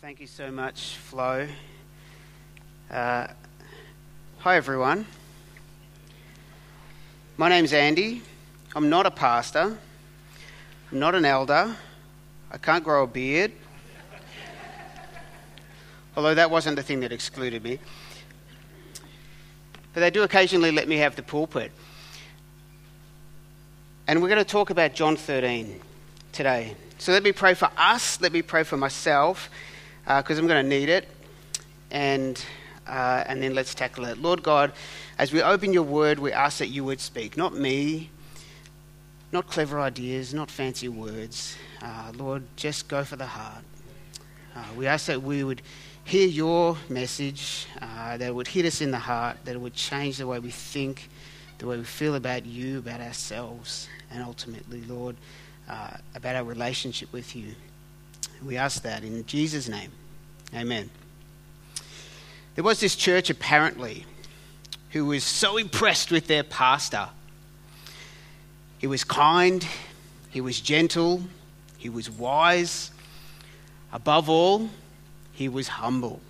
Thank you so much, Flo. Uh, hi, everyone. My name's Andy. I'm not a pastor. I'm not an elder. I can't grow a beard. Although that wasn't the thing that excluded me. But they do occasionally let me have the pulpit. And we're going to talk about John 13 today. So let me pray for us, let me pray for myself, because uh, I'm going to need it. And, uh, and then let's tackle it. Lord God, as we open your word, we ask that you would speak, not me, not clever ideas, not fancy words. Uh, Lord, just go for the heart. Uh, we ask that we would hear your message, uh, that it would hit us in the heart, that it would change the way we think, the way we feel about you, about ourselves, and ultimately, Lord, uh, about our relationship with you. We ask that in Jesus' name. Amen. There was this church, apparently, who was so impressed with their pastor. He was kind, he was gentle, he was wise. Above all, he was humble.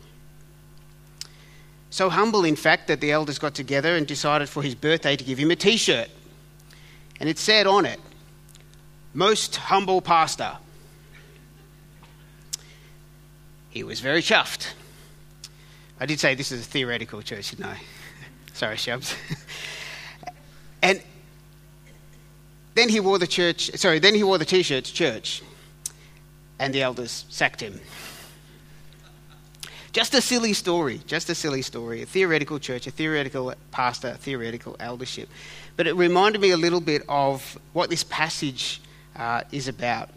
So humble, in fact, that the elders got together and decided for his birthday to give him a t shirt. And it said on it, Most humble pastor. He was very chuffed. I did say this is a theoretical church, didn't I? Sorry, Shubs. and then he wore the church, sorry, then he wore the t shirt to church, and the elders sacked him. Just a silly story, just a silly story. A theoretical church, a theoretical pastor, a theoretical eldership. But it reminded me a little bit of what this passage uh, is about.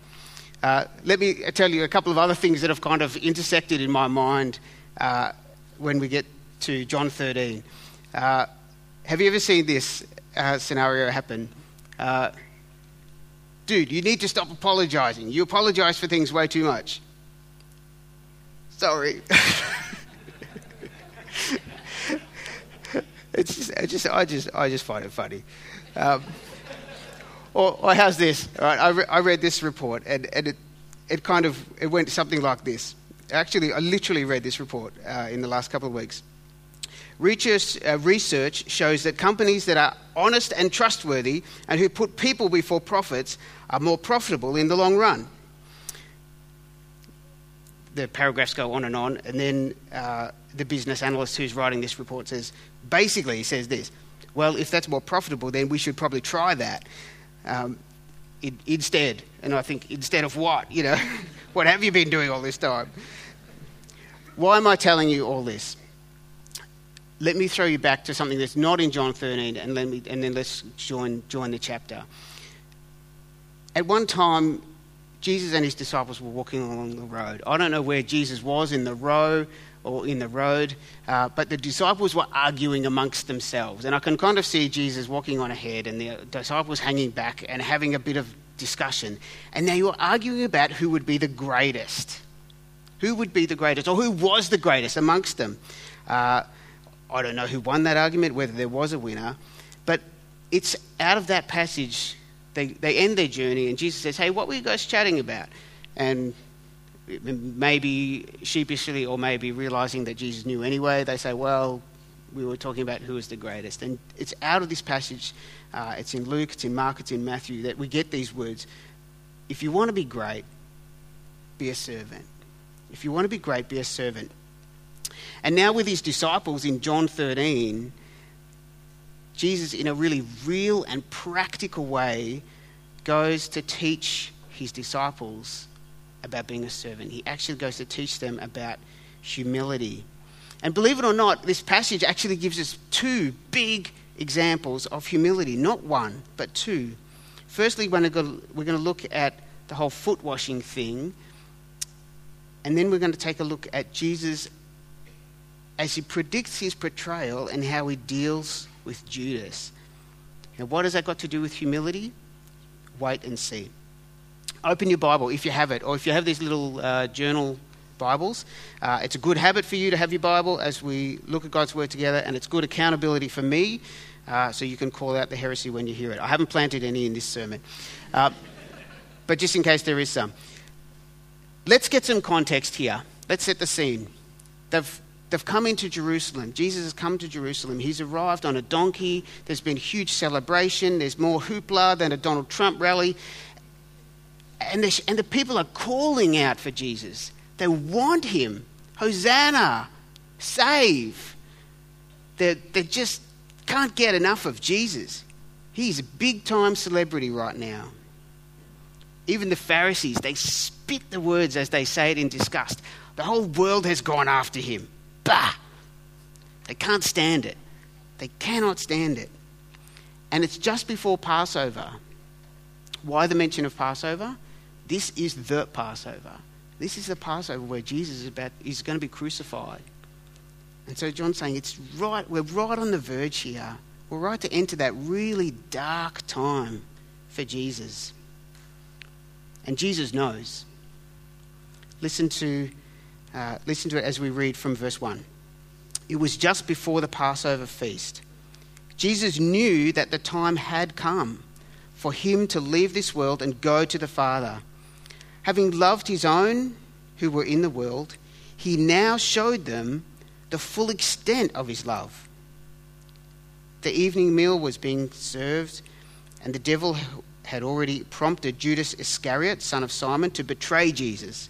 Uh, let me tell you a couple of other things that have kind of intersected in my mind uh, when we get to John 13. Uh, have you ever seen this uh, scenario happen? Uh, dude, you need to stop apologizing. You apologize for things way too much. Sorry. it's just, I just, I just, I just find it funny. Um, or, or how's this? All right, I, re- I read this report, and, and it, it kind of it went something like this. Actually, I literally read this report uh, in the last couple of weeks. Research, uh, research shows that companies that are honest and trustworthy and who put people before profits are more profitable in the long run. The paragraphs go on and on, and then uh, the business analyst who's writing this report says basically, he says this Well, if that's more profitable, then we should probably try that um, instead. And I think, instead of what? You know, what have you been doing all this time? Why am I telling you all this? Let me throw you back to something that's not in John 13, and, let me, and then let's join, join the chapter. At one time, Jesus and his disciples were walking along the road. I don't know where Jesus was in the row or in the road, uh, but the disciples were arguing amongst themselves. And I can kind of see Jesus walking on ahead and the disciples hanging back and having a bit of discussion. And they were arguing about who would be the greatest. Who would be the greatest, or who was the greatest amongst them? Uh, I don't know who won that argument, whether there was a winner, but it's out of that passage they, they end their journey, and Jesus says, Hey, what were you guys chatting about? And maybe sheepishly or maybe realizing that Jesus knew anyway, they say, Well, we were talking about who is the greatest. And it's out of this passage, uh, it's in Luke, it's in Mark, it's in Matthew, that we get these words. If you want to be great, be a servant. If you want to be great, be a servant. And now, with his disciples in John 13, Jesus, in a really real and practical way, goes to teach his disciples about being a servant. He actually goes to teach them about humility. And believe it or not, this passage actually gives us two big examples of humility. Not one, but two. Firstly, we're going to look at the whole foot washing thing. And then we're going to take a look at Jesus as he predicts his portrayal and how he deals with Judas. Now, what has that got to do with humility? Wait and see open your Bible if you have it, or if you have these little uh, journal Bibles. Uh, it's a good habit for you to have your Bible as we look at God's Word together, and it's good accountability for me, uh, so you can call out the heresy when you hear it. I haven't planted any in this sermon, uh, but just in case there is some. Let's get some context here. let's set the scene. They've, they've come into Jerusalem. Jesus has come to Jerusalem. He's arrived on a donkey. There's been huge celebration. There's more hoopla than a Donald Trump rally. And the, and the people are calling out for Jesus. They want him. Hosanna, save. They, they just can't get enough of Jesus. He's a big time celebrity right now. Even the Pharisees, they spit the words as they say it in disgust. The whole world has gone after him. Bah! They can't stand it. They cannot stand it. And it's just before Passover. Why the mention of Passover? This is the Passover. This is the Passover where Jesus is, about, is going to be crucified. And so John's saying it's right, we're right on the verge here. We're right to enter that really dark time for Jesus. And Jesus knows. Listen to, uh, listen to it as we read from verse 1. It was just before the Passover feast. Jesus knew that the time had come for him to leave this world and go to the Father. Having loved his own who were in the world, he now showed them the full extent of his love. The evening meal was being served, and the devil had already prompted Judas Iscariot, son of Simon, to betray Jesus.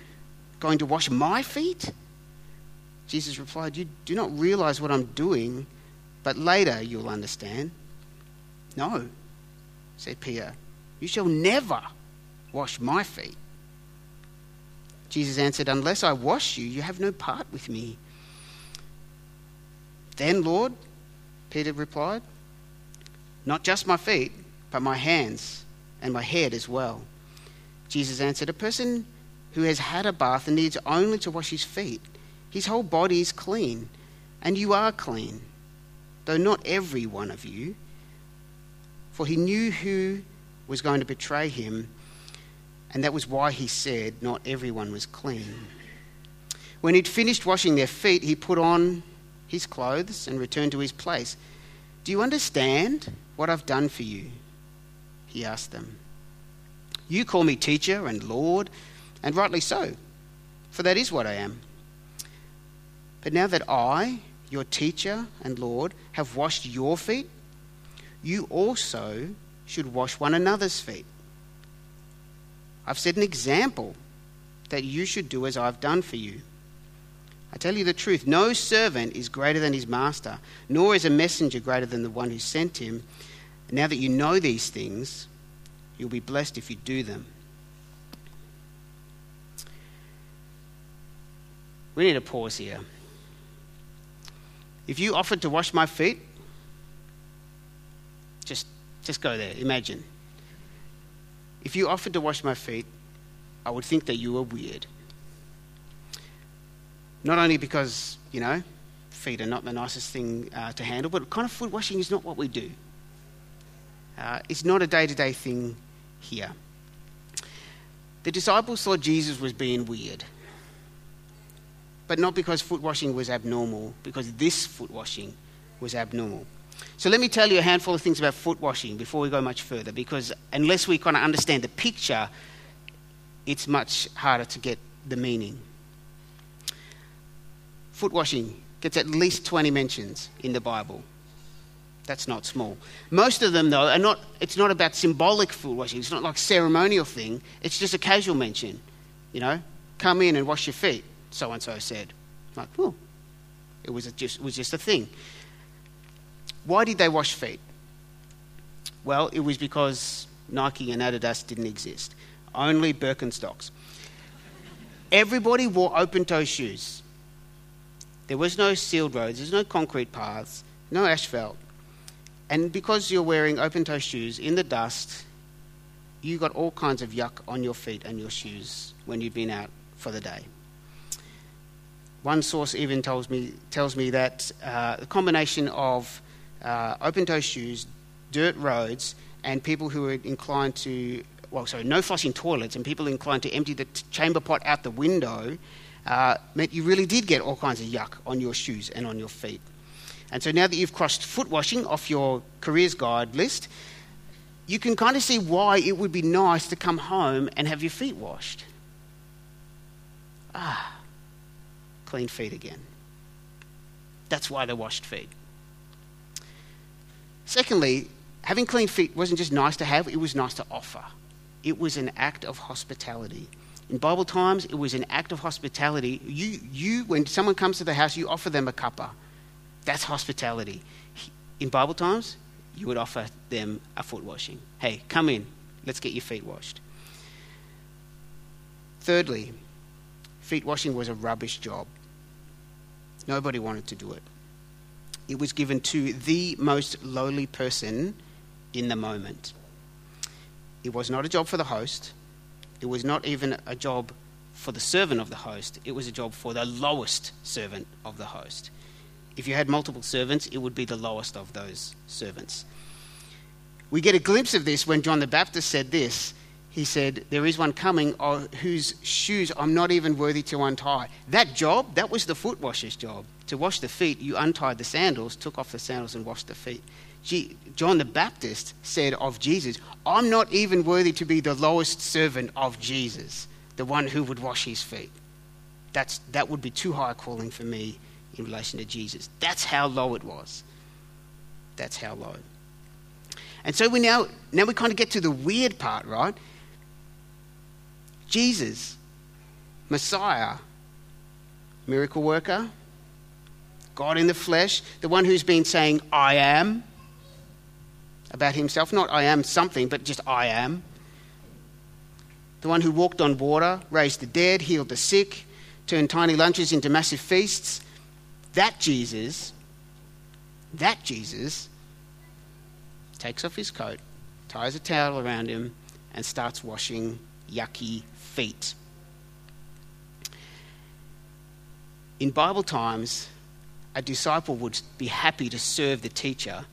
going to wash my feet? Jesus replied, You do not realize what I'm doing, but later you'll understand. No, said Peter, you shall never wash my feet. Jesus answered, Unless I wash you, you have no part with me. Then, Lord, Peter replied, Not just my feet, but my hands and my head as well. Jesus answered, A person who has had a bath and needs only to wash his feet, his whole body is clean, and you are clean, though not every one of you. For he knew who was going to betray him, and that was why he said, Not everyone was clean. When he'd finished washing their feet, he put on his clothes and returned to his place. Do you understand what I've done for you? He asked them. You call me teacher and Lord, and rightly so, for that is what I am. But now that I, your teacher and Lord, have washed your feet, you also should wash one another's feet. I've set an example that you should do as I've done for you. I tell you the truth no servant is greater than his master, nor is a messenger greater than the one who sent him. Now that you know these things, you'll be blessed if you do them. We need a pause here. If you offered to wash my feet, just, just go there, imagine. If you offered to wash my feet, I would think that you were weird. Not only because, you know, feet are not the nicest thing uh, to handle, but kind of foot washing is not what we do. Uh, it's not a day to day thing here. The disciples thought Jesus was being weird. But not because foot washing was abnormal, because this foot washing was abnormal. So let me tell you a handful of things about foot washing before we go much further, because unless we kind of understand the picture, it's much harder to get the meaning. Foot washing gets at least 20 mentions in the Bible. That's not small. Most of them, though, are not, it's not about symbolic foot washing. It's not like ceremonial thing. It's just a casual mention. You know, come in and wash your feet, so and so said. Like, oh, it was, just, it was just a thing. Why did they wash feet? Well, it was because Nike and Adidas didn't exist. Only Birkenstocks. Everybody wore open toe shoes. There was no sealed roads, there's no concrete paths, no asphalt. And because you're wearing open toe shoes in the dust, you got all kinds of yuck on your feet and your shoes when you've been out for the day. One source even tells me, tells me that uh, the combination of uh, open toe shoes, dirt roads, and people who are inclined to, well, sorry, no flushing toilets, and people inclined to empty the t- chamber pot out the window, uh, meant you really did get all kinds of yuck on your shoes and on your feet. And so now that you've crossed foot washing off your careers guide list, you can kind of see why it would be nice to come home and have your feet washed. Ah, clean feet again. That's why they're washed feet. Secondly, having clean feet wasn't just nice to have, it was nice to offer. It was an act of hospitality. In Bible times, it was an act of hospitality. You, you, when someone comes to the house, you offer them a cuppa. That's hospitality. In Bible times, you would offer them a foot washing. Hey, come in, let's get your feet washed. Thirdly, feet washing was a rubbish job. Nobody wanted to do it. It was given to the most lowly person in the moment. It was not a job for the host. It was not even a job for the servant of the host. It was a job for the lowest servant of the host. If you had multiple servants, it would be the lowest of those servants. We get a glimpse of this when John the Baptist said this. He said, There is one coming uh, whose shoes I'm not even worthy to untie. That job, that was the foot washer's job. To wash the feet, you untied the sandals, took off the sandals, and washed the feet. John the Baptist said of Jesus, I'm not even worthy to be the lowest servant of Jesus, the one who would wash his feet. That's, that would be too high a calling for me in relation to Jesus. That's how low it was. That's how low. And so we now, now we kind of get to the weird part, right? Jesus, Messiah, miracle worker, God in the flesh, the one who's been saying, I am, about himself. Not I am something, but just I am. The one who walked on water, raised the dead, healed the sick, turned tiny lunches into massive feasts, that Jesus, that Jesus, takes off his coat, ties a towel around him, and starts washing yucky feet. In Bible times, a disciple would be happy to serve the teacher,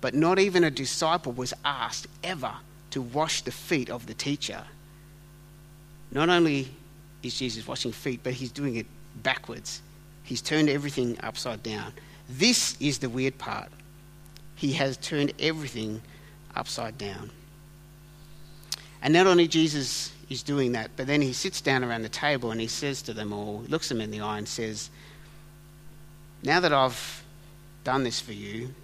but not even a disciple was asked ever to wash the feet of the teacher. Not only is Jesus washing feet, but he's doing it backwards. He's turned everything upside down. This is the weird part. He has turned everything upside down. And not only Jesus is doing that, but then he sits down around the table and he says to them all, looks them in the eye and says, Now that I've done this for you,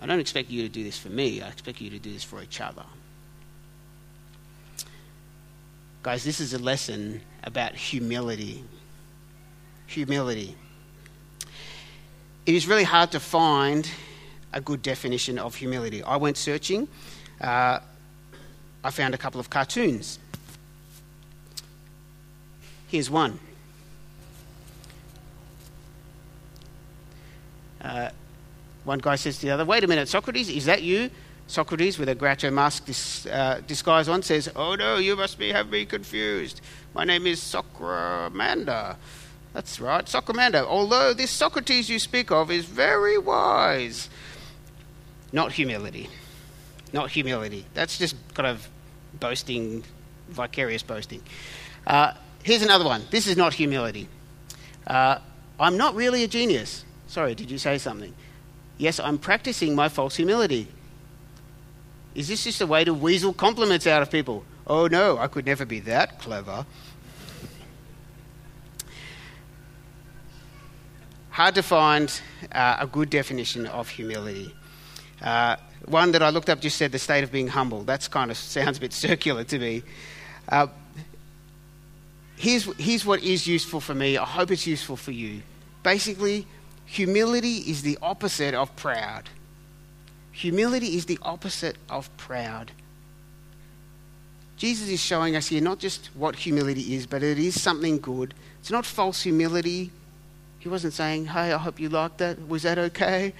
I don't expect you to do this for me, I expect you to do this for each other. Guys, this is a lesson about humility humility. It is really hard to find a good definition of humility. I went searching, uh, I found a couple of cartoons. Here's one. Uh, one guy says to the other, Wait a minute, Socrates, is that you? Socrates, with a Groucho mask dis, uh, disguise on, says, Oh no, you must be, have me confused. My name is Socramander. That's right, Socramando. Although this Socrates you speak of is very wise. Not humility. Not humility. That's just kind of boasting, vicarious boasting. Uh, here's another one. This is not humility. Uh, I'm not really a genius. Sorry, did you say something? Yes, I'm practicing my false humility. Is this just a way to weasel compliments out of people? Oh no, I could never be that clever. hard to find uh, a good definition of humility. Uh, one that I looked up just said the state of being humble. That kind of sounds a bit circular to me. Uh, here's, here's what is useful for me. I hope it's useful for you. Basically, humility is the opposite of proud. Humility is the opposite of proud. Jesus is showing us here not just what humility is, but it is something good. It's not false humility, he wasn't saying, Hey, I hope you liked that. Was that okay?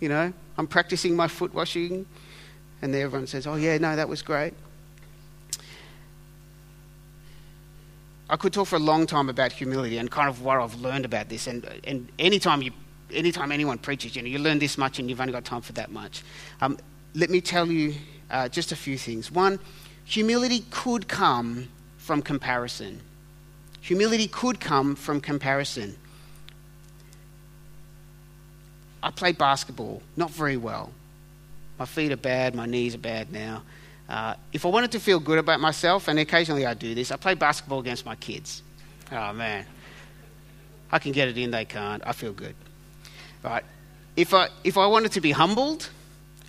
You know, I'm practicing my foot washing. And everyone says, Oh, yeah, no, that was great. I could talk for a long time about humility and kind of what I've learned about this. And, and anytime, you, anytime anyone preaches, you know, you learn this much and you've only got time for that much. Um, let me tell you uh, just a few things. One, humility could come from comparison. Humility could come from comparison. I play basketball, not very well. My feet are bad, my knees are bad now. Uh, if I wanted to feel good about myself, and occasionally I do this, I play basketball against my kids. Oh man, I can get it in, they can't. I feel good. Right? If I if I wanted to be humbled,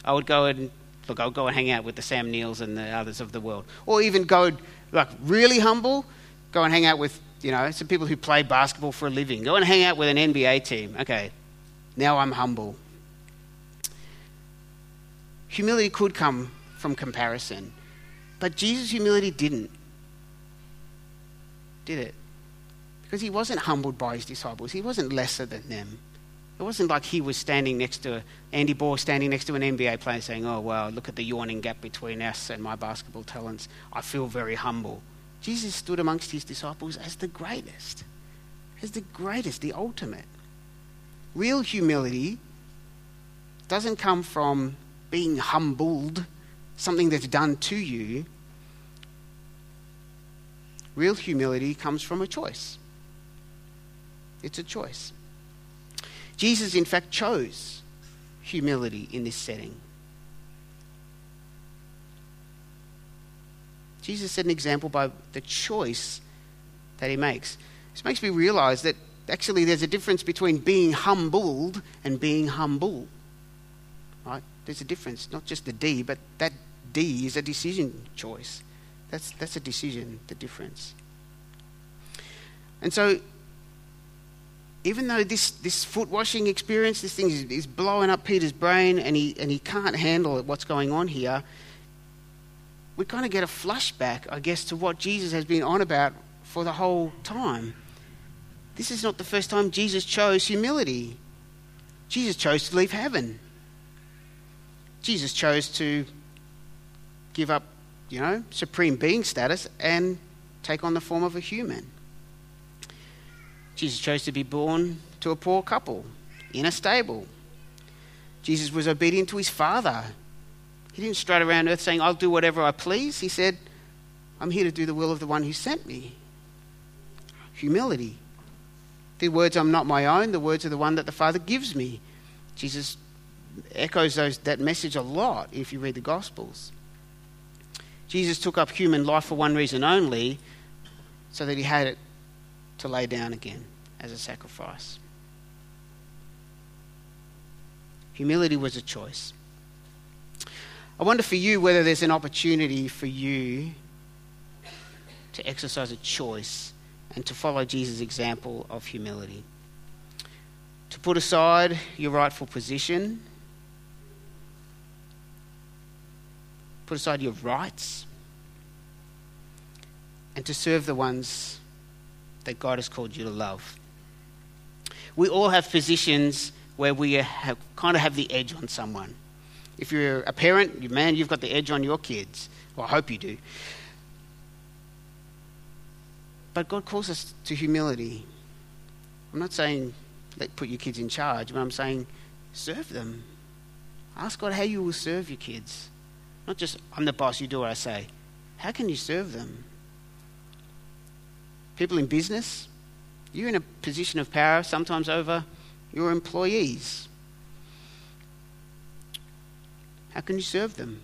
I would go and look. I'll go and hang out with the Sam Neils and the others of the world, or even go like really humble, go and hang out with you know some people who play basketball for a living. Go and hang out with an NBA team. Okay, now I'm humble. Humility could come from comparison. But Jesus' humility didn't. Did it? Because he wasn't humbled by his disciples, he wasn't lesser than them. It wasn't like he was standing next to Andy Borg standing next to an NBA player saying, Oh, wow, look at the yawning gap between us and my basketball talents. I feel very humble. Jesus stood amongst his disciples as the greatest, as the greatest, the ultimate. Real humility doesn't come from being humbled something that's done to you, real humility comes from a choice. It's a choice. Jesus, in fact, chose humility in this setting. Jesus set an example by the choice that he makes. This makes me realize that actually there's a difference between being humbled and being humble. Right? There's a difference, not just the D, but that D is a decision choice. That's, that's a decision, the difference. And so, even though this, this foot washing experience, this thing is, is blowing up Peter's brain and he, and he can't handle what's going on here, we kind of get a flashback, I guess, to what Jesus has been on about for the whole time. This is not the first time Jesus chose humility. Jesus chose to leave heaven. Jesus chose to give up, you know, supreme being status and take on the form of a human. Jesus chose to be born to a poor couple in a stable. Jesus was obedient to his Father. He didn't strut around earth saying, I'll do whatever I please. He said, I'm here to do the will of the one who sent me. Humility. The words I'm not my own, the words are the one that the Father gives me. Jesus echoes those, that message a lot if you read the Gospels. Jesus took up human life for one reason only, so that he had it to lay down again as a sacrifice. Humility was a choice. I wonder for you whether there's an opportunity for you to exercise a choice and to follow Jesus' example of humility. To put aside your rightful position put aside your rights, and to serve the ones that God has called you to love. We all have positions where we have, kind of have the edge on someone. If you're a parent, man, you've got the edge on your kids. Well, I hope you do. But God calls us to humility. I'm not saying let put your kids in charge, but I'm saying serve them. Ask God how you will serve your kids. Not just, I'm the boss, you do what I say. How can you serve them? People in business, you're in a position of power sometimes over your employees. How can you serve them?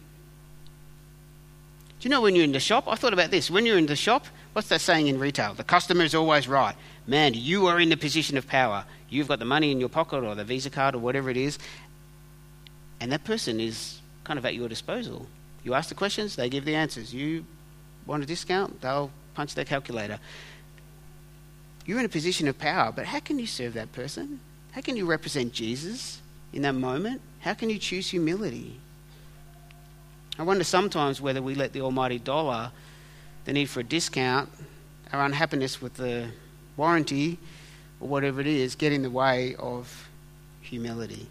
Do you know when you're in the shop? I thought about this. When you're in the shop, what's that saying in retail? The customer is always right. Man, you are in the position of power. You've got the money in your pocket or the Visa card or whatever it is, and that person is kind of at your disposal. You ask the questions, they give the answers. You want a discount, they'll punch their calculator. You're in a position of power, but how can you serve that person? How can you represent Jesus in that moment? How can you choose humility? I wonder sometimes whether we let the almighty dollar, the need for a discount, our unhappiness with the warranty, or whatever it is, get in the way of humility.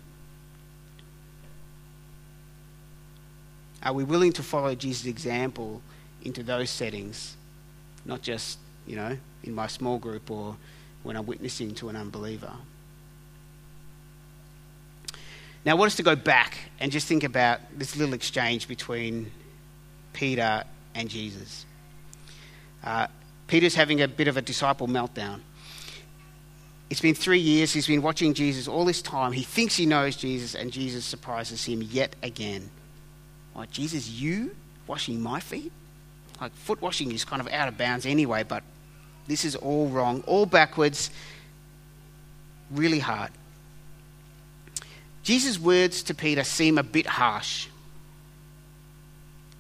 Are we willing to follow Jesus' example into those settings, not just you know, in my small group or when I'm witnessing to an unbeliever. Now, I want us to go back and just think about this little exchange between Peter and Jesus. Uh, Peter's having a bit of a disciple meltdown. It's been three years. He's been watching Jesus all this time. He thinks he knows Jesus, and Jesus surprises him yet again. Like, Jesus, you washing my feet? Like, foot washing is kind of out of bounds anyway, but this is all wrong, all backwards, really hard. Jesus' words to Peter seem a bit harsh.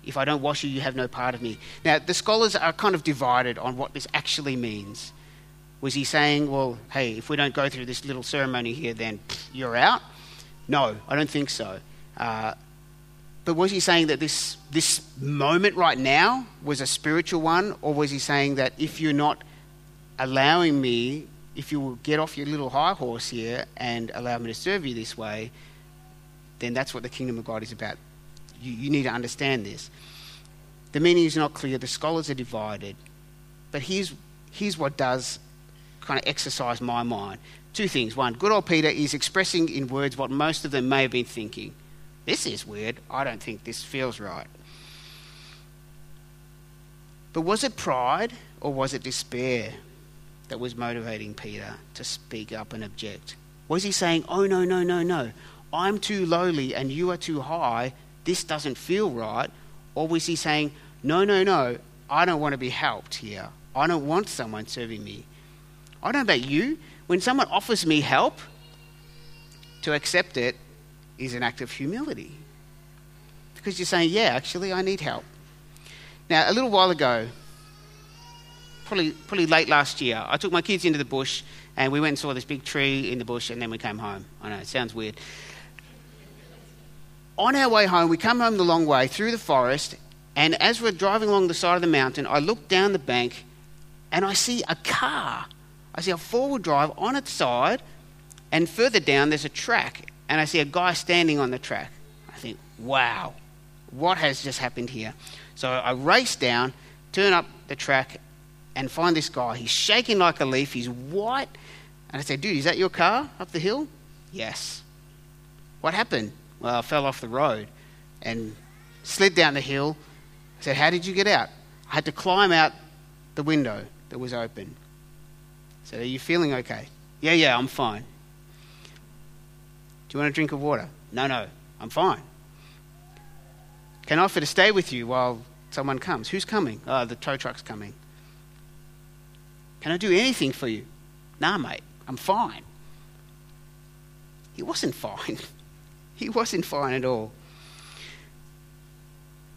If I don't wash you, you have no part of me. Now, the scholars are kind of divided on what this actually means. Was he saying, well, hey, if we don't go through this little ceremony here, then you're out? No, I don't think so. Uh, but was he saying that this, this moment right now was a spiritual one, or was he saying that if you're not allowing me, if you will get off your little high horse here and allow me to serve you this way, then that's what the kingdom of God is about. You, you need to understand this. The meaning is not clear, the scholars are divided. But here's, here's what does kind of exercise my mind. Two things. One, good old Peter is expressing in words what most of them may have been thinking. This is weird. I don't think this feels right. But was it pride or was it despair that was motivating Peter to speak up and object? Was he saying, Oh, no, no, no, no, I'm too lowly and you are too high, this doesn't feel right? Or was he saying, No, no, no, I don't want to be helped here. I don't want someone serving me. I don't know about you. When someone offers me help, to accept it is an act of humility. Because you're saying, yeah, actually, I need help. Now, a little while ago, probably, probably late last year, I took my kids into the bush and we went and saw this big tree in the bush and then we came home. I know, it sounds weird. On our way home, we come home the long way through the forest, and as we're driving along the side of the mountain, I look down the bank and I see a car. I see a four wheel drive on its side, and further down, there's a track and I see a guy standing on the track. I think, wow, what has just happened here? So I race down, turn up the track, and find this guy. He's shaking like a leaf, he's white. And I say, dude, is that your car up the hill? Yes. What happened? Well, I fell off the road and slid down the hill. I said, How did you get out? I had to climb out the window that was open. I said, Are you feeling okay? Yeah, yeah, I'm fine. Do you want a drink of water? No, no, I'm fine. Can I offer to stay with you while someone comes? Who's coming? Oh, the tow truck's coming. Can I do anything for you? Nah, mate, I'm fine. He wasn't fine. He wasn't fine at all.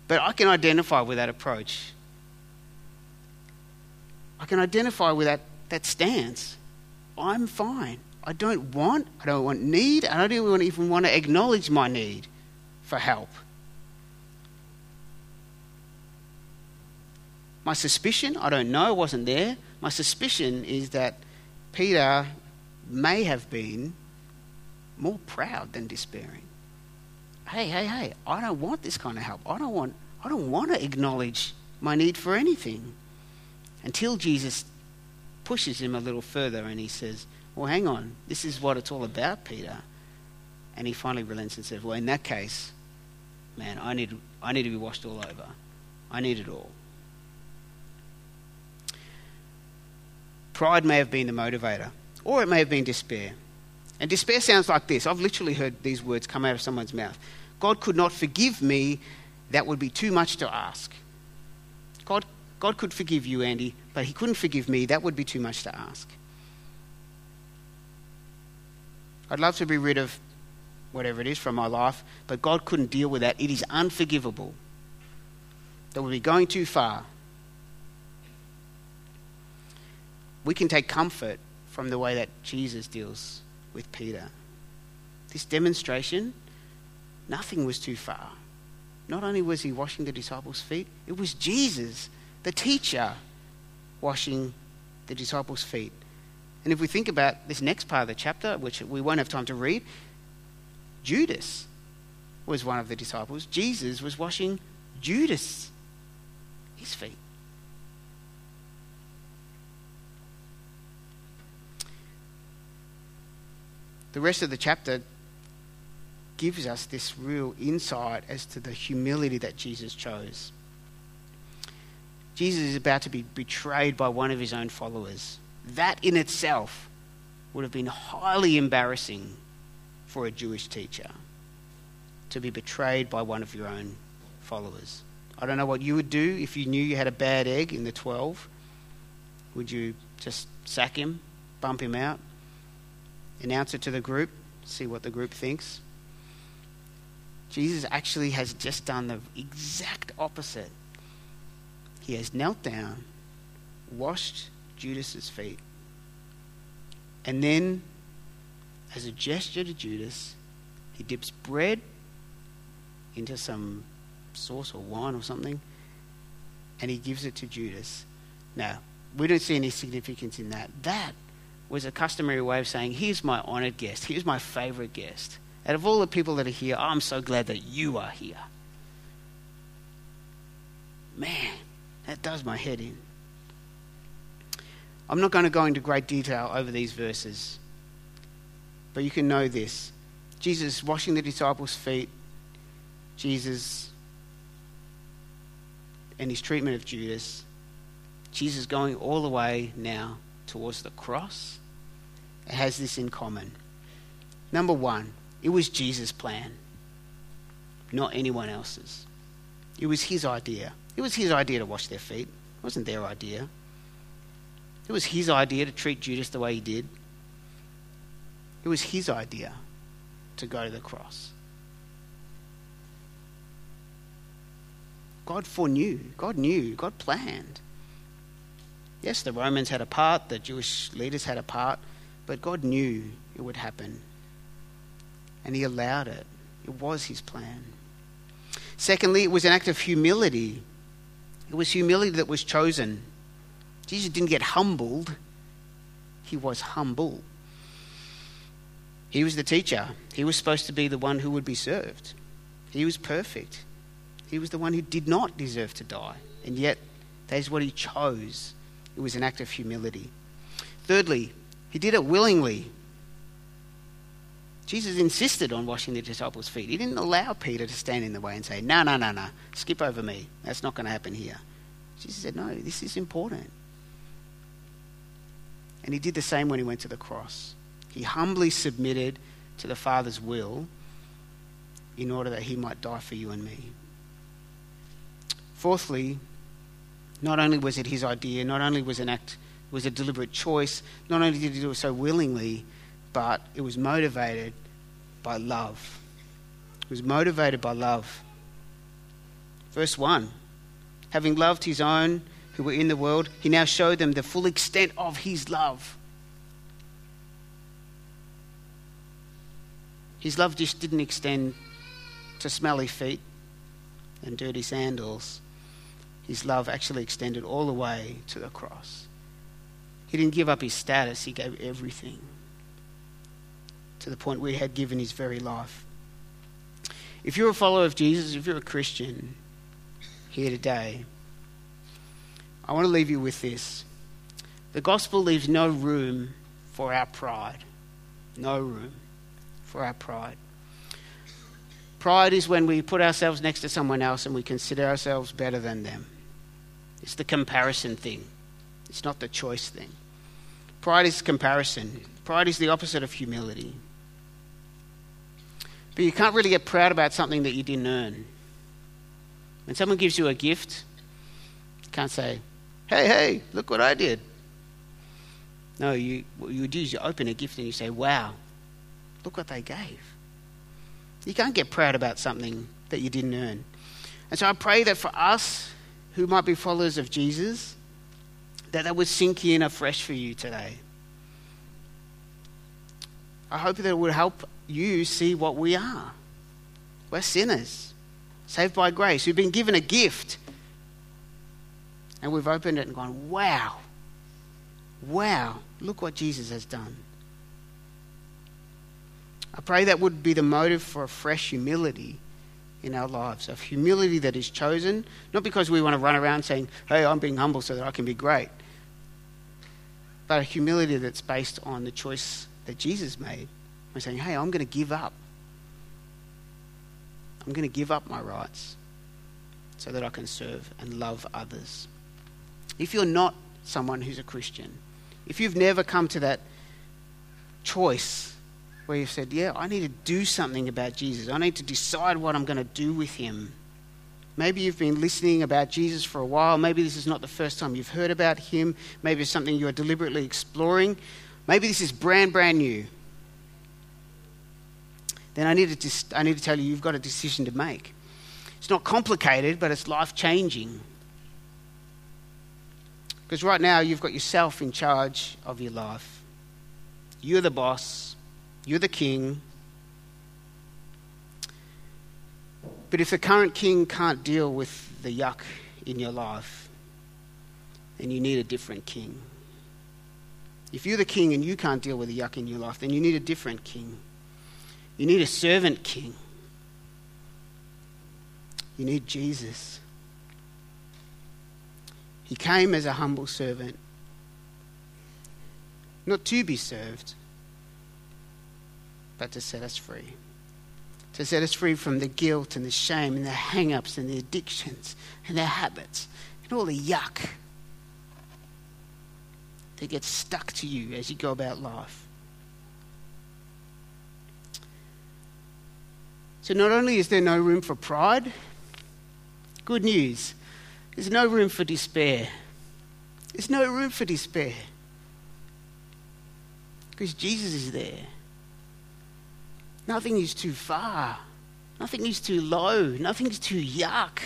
But I can identify with that approach. I can identify with that, that stance. I'm fine. I don't want, I don't want need, I don't even want to acknowledge my need for help. My suspicion, I don't know, wasn't there. My suspicion is that Peter may have been more proud than despairing. Hey, hey, hey, I don't want this kind of help. I don't want, I don't want to acknowledge my need for anything. Until Jesus pushes him a little further and he says, well, hang on, this is what it's all about, Peter. And he finally relents and says, Well, in that case, man, I need, I need to be washed all over. I need it all. Pride may have been the motivator, or it may have been despair. And despair sounds like this. I've literally heard these words come out of someone's mouth God could not forgive me, that would be too much to ask. God, God could forgive you, Andy, but He couldn't forgive me, that would be too much to ask. I'd love to be rid of whatever it is from my life, but God couldn't deal with that. It is unforgivable. That would be going too far. We can take comfort from the way that Jesus deals with Peter. This demonstration, nothing was too far. Not only was he washing the disciples' feet, it was Jesus, the teacher, washing the disciples' feet. And if we think about this next part of the chapter, which we won't have time to read, Judas was one of the disciples. Jesus was washing Judas his feet. The rest of the chapter gives us this real insight as to the humility that Jesus chose. Jesus is about to be betrayed by one of his own followers. That in itself would have been highly embarrassing for a Jewish teacher to be betrayed by one of your own followers. I don't know what you would do if you knew you had a bad egg in the 12. Would you just sack him, bump him out, announce it to the group, see what the group thinks? Jesus actually has just done the exact opposite. He has knelt down, washed Judas's feet, and then, as a gesture to Judas, he dips bread into some sauce or wine or something, and he gives it to Judas. Now, we don't see any significance in that. That was a customary way of saying, Here's my honored guest, here's my favorite guest. Out of all the people that are here, I'm so glad that you are here. Man, that does my head in. I'm not going to go into great detail over these verses, but you can know this. Jesus washing the disciples' feet, Jesus and his treatment of Judas, Jesus going all the way now towards the cross, it has this in common. Number one, it was Jesus' plan, not anyone else's. It was his idea. It was his idea to wash their feet. It wasn't their idea. It was his idea to treat Judas the way he did. It was his idea to go to the cross. God foreknew, God knew, God planned. Yes, the Romans had a part, the Jewish leaders had a part, but God knew it would happen. And He allowed it. It was His plan. Secondly, it was an act of humility. It was humility that was chosen. Jesus didn't get humbled, He was humble. He was the teacher. He was supposed to be the one who would be served. He was perfect. He was the one who did not deserve to die. And yet, that is what he chose. It was an act of humility. Thirdly, he did it willingly. Jesus insisted on washing the disciples' feet. He didn't allow Peter to stand in the way and say, No, no, no, no, skip over me. That's not going to happen here. Jesus said, No, this is important. And he did the same when he went to the cross. He humbly submitted to the Father's will in order that he might die for you and me. Fourthly, not only was it his idea, not only was an act, it was a deliberate choice, not only did he do it so willingly, but it was motivated by love. It was motivated by love. Verse 1 Having loved his own who were in the world, he now showed them the full extent of his love. His love just didn't extend to smelly feet and dirty sandals. His love actually extended all the way to the cross. He didn't give up his status, he gave everything to the point where he had given his very life. If you're a follower of Jesus, if you're a Christian here today, I want to leave you with this. The gospel leaves no room for our pride. No room for our pride. Pride is when we put ourselves next to someone else and we consider ourselves better than them. It's the comparison thing, it's not the choice thing. Pride is comparison, pride is the opposite of humility. But you can't really get proud about something that you didn't earn. When someone gives you a gift, you can't say, hey, hey, look what I did. No, you, what you do is you open a gift and you say, wow, look what they gave. You can't get proud about something that you didn't earn. And so I pray that for us who might be followers of Jesus, that that would sink in afresh for you today. I hope that it would help you see what we are. We're sinners, saved by grace. We've been given a gift. And we've opened it and gone, wow, wow, look what Jesus has done. I pray that would be the motive for a fresh humility in our lives, of humility that is chosen, not because we want to run around saying, hey, I'm being humble so that I can be great, but a humility that's based on the choice that Jesus made. We're saying, hey, I'm going to give up. I'm going to give up my rights so that I can serve and love others. If you're not someone who's a Christian, if you've never come to that choice where you've said, Yeah, I need to do something about Jesus, I need to decide what I'm going to do with him. Maybe you've been listening about Jesus for a while. Maybe this is not the first time you've heard about him. Maybe it's something you're deliberately exploring. Maybe this is brand, brand new. Then I need to, I need to tell you, you've got a decision to make. It's not complicated, but it's life changing. Because right now, you've got yourself in charge of your life. You're the boss, you're the king. But if the current king can't deal with the yuck in your life, then you need a different king. If you're the king and you can't deal with the yuck in your life, then you need a different king. You need a servant king. You need Jesus. He came as a humble servant, not to be served, but to set us free. To set us free from the guilt and the shame and the hang ups and the addictions and the habits and all the yuck that gets stuck to you as you go about life. So, not only is there no room for pride, good news, there's no room for despair. There's no room for despair. Because Jesus is there. Nothing is too far. Nothing is too low. Nothing is too yuck.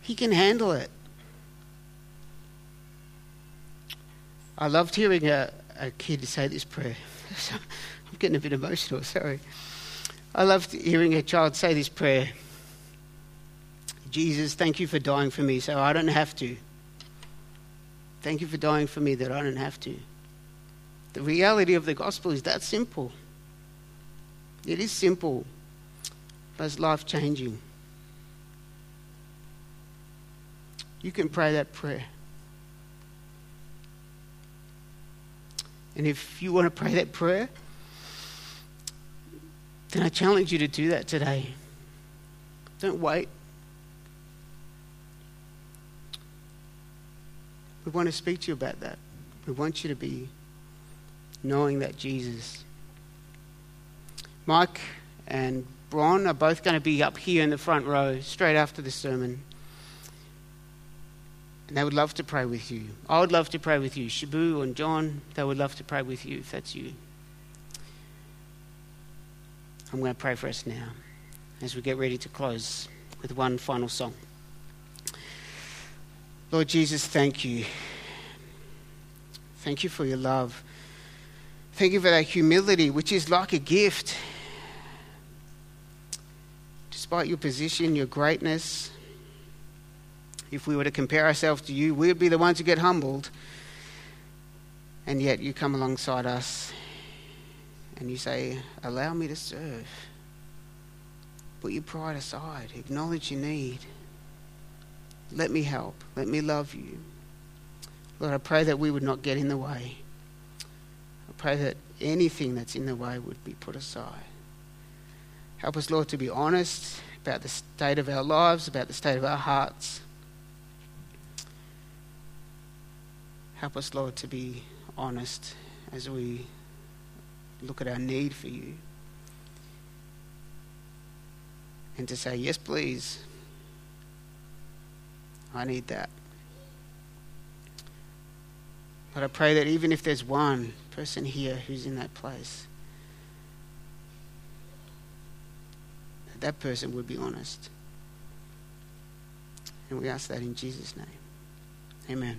He can handle it. I loved hearing a, a kid say this prayer. I'm getting a bit emotional, sorry. I loved hearing a child say this prayer Jesus, thank you for dying for me so I don't have to. Thank you for dying for me that I don't have to. The reality of the gospel is that simple. It is simple, but it's life changing. You can pray that prayer. And if you want to pray that prayer, then I challenge you to do that today. Don't wait. We want to speak to you about that. We want you to be knowing that Jesus. Mike and Bron are both going to be up here in the front row straight after the sermon. And they would love to pray with you. I would love to pray with you. Shabu and John, they would love to pray with you if that's you. I'm going to pray for us now as we get ready to close with one final song. Lord Jesus, thank you. Thank you for your love. Thank you for that humility, which is like a gift. Despite your position, your greatness, if we were to compare ourselves to you, we'd be the ones who get humbled. And yet you come alongside us and you say, Allow me to serve. Put your pride aside, acknowledge your need. Let me help. Let me love you. Lord, I pray that we would not get in the way. I pray that anything that's in the way would be put aside. Help us, Lord, to be honest about the state of our lives, about the state of our hearts. Help us, Lord, to be honest as we look at our need for you. And to say, Yes, please. I need that. But I pray that even if there's one person here who's in that place, that person would be honest. And we ask that in Jesus' name. Amen.